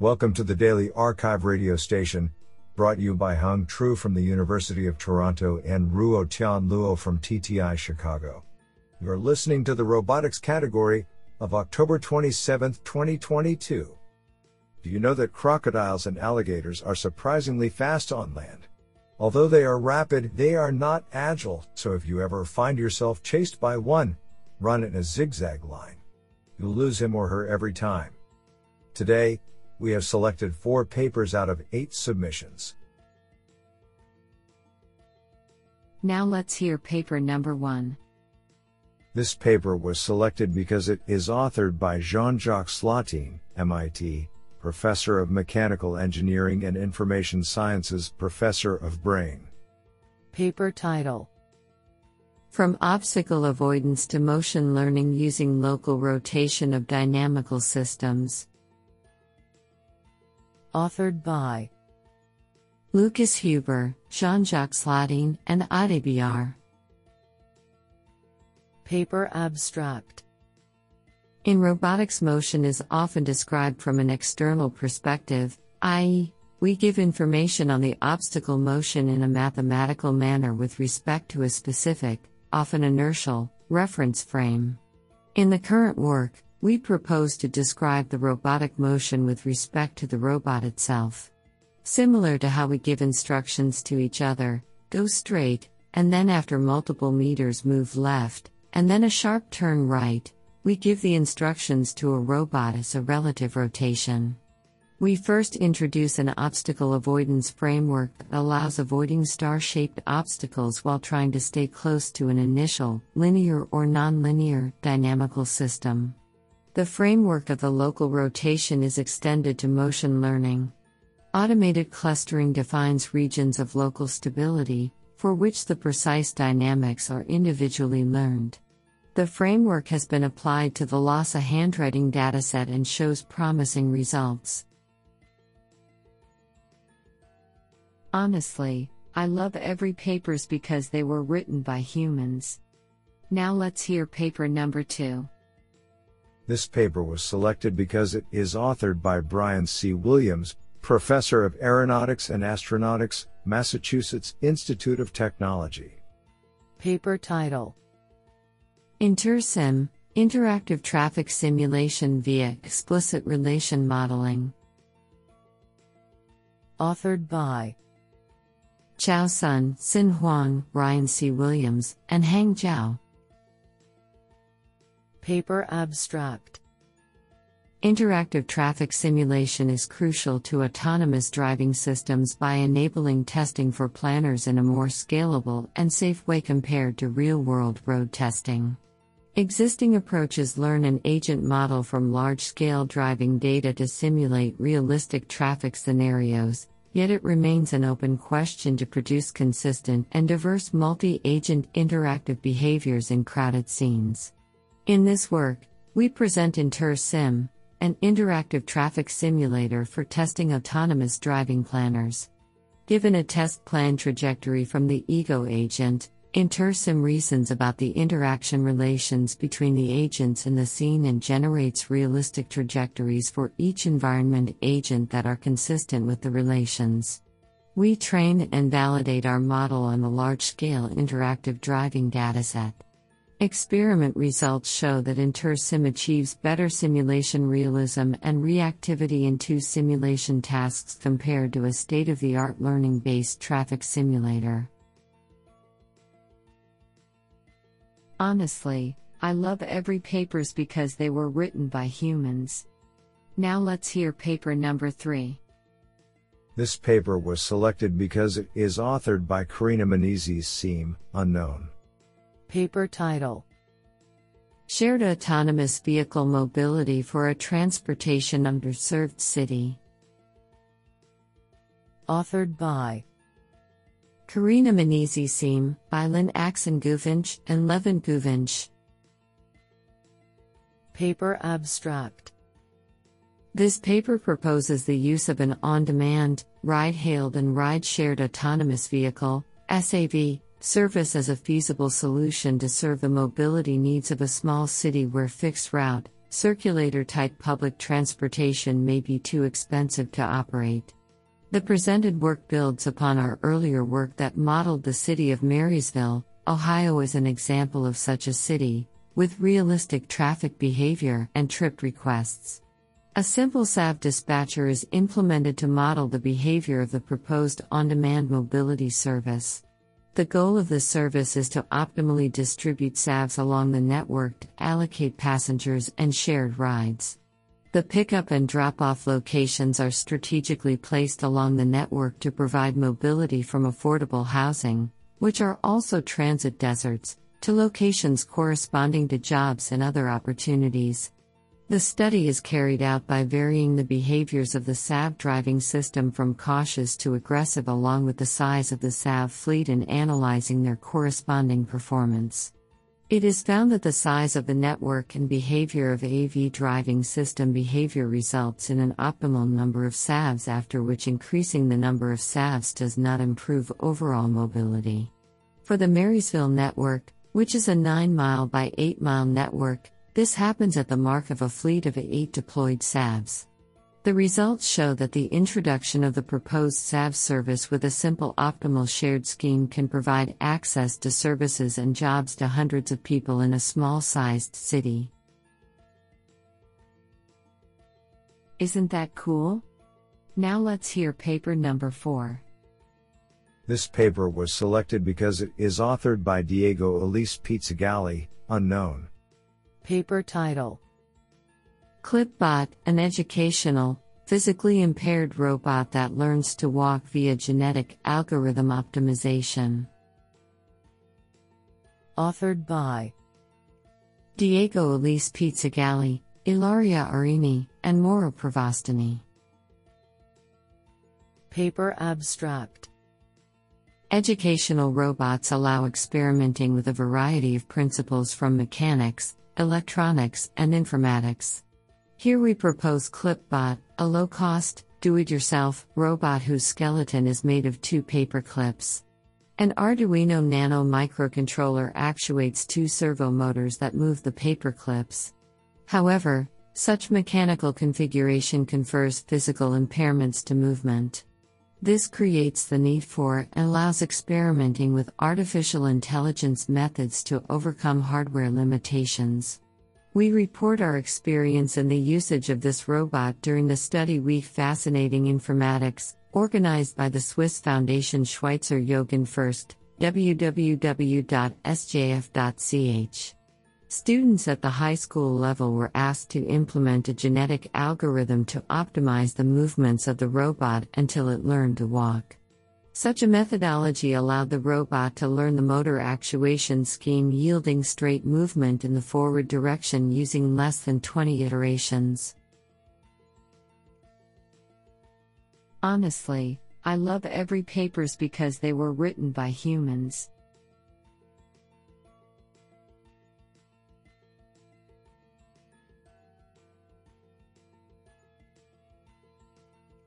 Welcome to the Daily arXiv radio station, brought you by Hung Tru from the University of Toronto and Ruo Tian Luo from TTI Chicago. You're listening to the robotics category of October 27, 2022. Do you know that crocodiles and alligators are surprisingly fast on land? Although they are rapid, they are not agile, so if you ever find yourself chased by one, run in a zigzag line. You'll lose him or her every time. Today, we have selected four papers out of eight submissions. Now let's hear paper number one. This paper was selected because it is authored by Jean Jacques Slotine, MIT, Professor of Mechanical Engineering and Information Sciences, Professor of Brain. Paper title From Obstacle Avoidance to Motion Learning Using Local Rotation of Dynamical Systems. Authored by Lukas Huber, Jean Jacques Slotine, and Aude Billard. Paper Abstract In robotics, motion is often described from an external perspective, i.e., we give information on the obstacle motion in a mathematical manner with respect to a specific, often inertial, reference frame. In the current work, we propose to describe the robotic motion with respect to the robot itself. Similar to how we give instructions to each other go straight, and then after multiple meters move left, and then a sharp turn right, we give the instructions to a robot as a relative rotation. We first introduce an obstacle avoidance framework that allows avoiding star shaped obstacles while trying to stay close to an initial, linear or nonlinear, dynamical system. The framework of the local rotation is extended to motion learning. Automated clustering defines regions of local stability, for which the precise dynamics are individually learned. The framework has been applied to the LASA handwriting dataset and shows promising results. Honestly, I love every papers because they were written by humans. Now let's hear paper number 2. This paper was selected because it is authored by Brian C. Williams, Professor of Aeronautics and Astronautics, Massachusetts Institute of Technology. Paper title InterSim Interactive Traffic Simulation via Explicit Relation Modeling. Authored by Qiao Sun, Xin Huang, Brian C. Williams, and Hang Zhao. Paper Abstract Interactive traffic simulation is crucial to autonomous driving systems by enabling testing for planners in a more scalable and safe way compared to real world road testing. Existing approaches learn an agent model from large scale driving data to simulate realistic traffic scenarios, yet it remains an open question to produce consistent and diverse multi agent interactive behaviors in crowded scenes. In this work, we present InterSim, an interactive traffic simulator for testing autonomous driving planners. Given a test plan trajectory from the ego agent, InterSim reasons about the interaction relations between the agents in the scene and generates realistic trajectories for each environment agent that are consistent with the relations. We train and validate our model on a large scale interactive driving dataset. Experiment results show that InterSim achieves better simulation realism and reactivity in two simulation tasks compared to a state of the art learning based traffic simulator. Honestly, I love every papers because they were written by humans. Now let's hear paper number 3. This paper was selected because it is authored by Karina Meneses Cime, unknown. Paper title Shared Autonomous Vehicle Mobility for a Transportation Underserved City. Authored by Karina Meneses Cime, Bilin Aksun Guvenc, and Levent Guvenc. Paper Abstract This paper proposes the use of an on demand, ride hailed, and ride shared autonomous vehicle, SAV, service as a feasible solution to serve the mobility needs of a small city where fixed route, circulator type public transportation may be too expensive to operate. The presented work builds upon our earlier work that modeled the city of Marysville, Ohio as an example of such a city, with realistic traffic behavior and trip requests. A simple SAV dispatcher is implemented to model the behavior of the proposed on demand mobility service. The goal of this service is to optimally distribute SAVs along the network allocate passengers and shared rides. The pickup and drop off locations are strategically placed along the network to provide mobility from affordable housing, which are also transit deserts, to locations corresponding to jobs and other opportunities. The study is carried out by varying the behaviors of the SAV driving system from cautious to aggressive along with the size of the SAV fleet and analyzing their corresponding performance. It is found that the size of the network and behavior of AV driving system behavior results in an optimal number of SAVs after which increasing the number of SAVs does not improve overall mobility. For the Marysville network, which is a 9 mile by 8 mile network, this happens at the mark of a fleet of eight deployed SAVs. The results show that the introduction of the proposed SAV service with a simple optimal shared scheme can provide access to services and jobs to hundreds of people in a small sized city. Isn't that cool? Now let's hear paper number 4. This paper was selected because it is authored by Diego Ulisse Pizzagalli, unknown. Paper title Clipbot, an educational, physically impaired robot that learns to walk via genetic algorithm optimization. Authored by Diego Ulisse Pizzagalli, Ilaria Arini, and Mauro Prevostini. Paper Abstract Educational robots allow experimenting with a variety of principles from mechanics, electronics, and informatics. Here we propose Clipbot, a low cost, do it yourself robot whose skeleton is made of two paper clips. An Arduino Nano microcontroller actuates two servo motors that move the paper clips. However, such mechanical configuration confers physical impairments to movement. This creates the need for and allows experimenting with artificial intelligence methods to overcome hardware limitations. We report our experience in the usage of this robot during the study week Fascinating Informatics, organized by the Swiss Foundation Schweizer Jugend forscht, www.sjf.ch. Students at the high school level were asked to implement a genetic algorithm to optimize the movements of the robot until it learned to walk. Such a methodology allowed the robot to learn the motor actuation scheme, yielding straight movement in the forward direction using less than 20 iterations. Honestly, I love every papers because they were written by humans.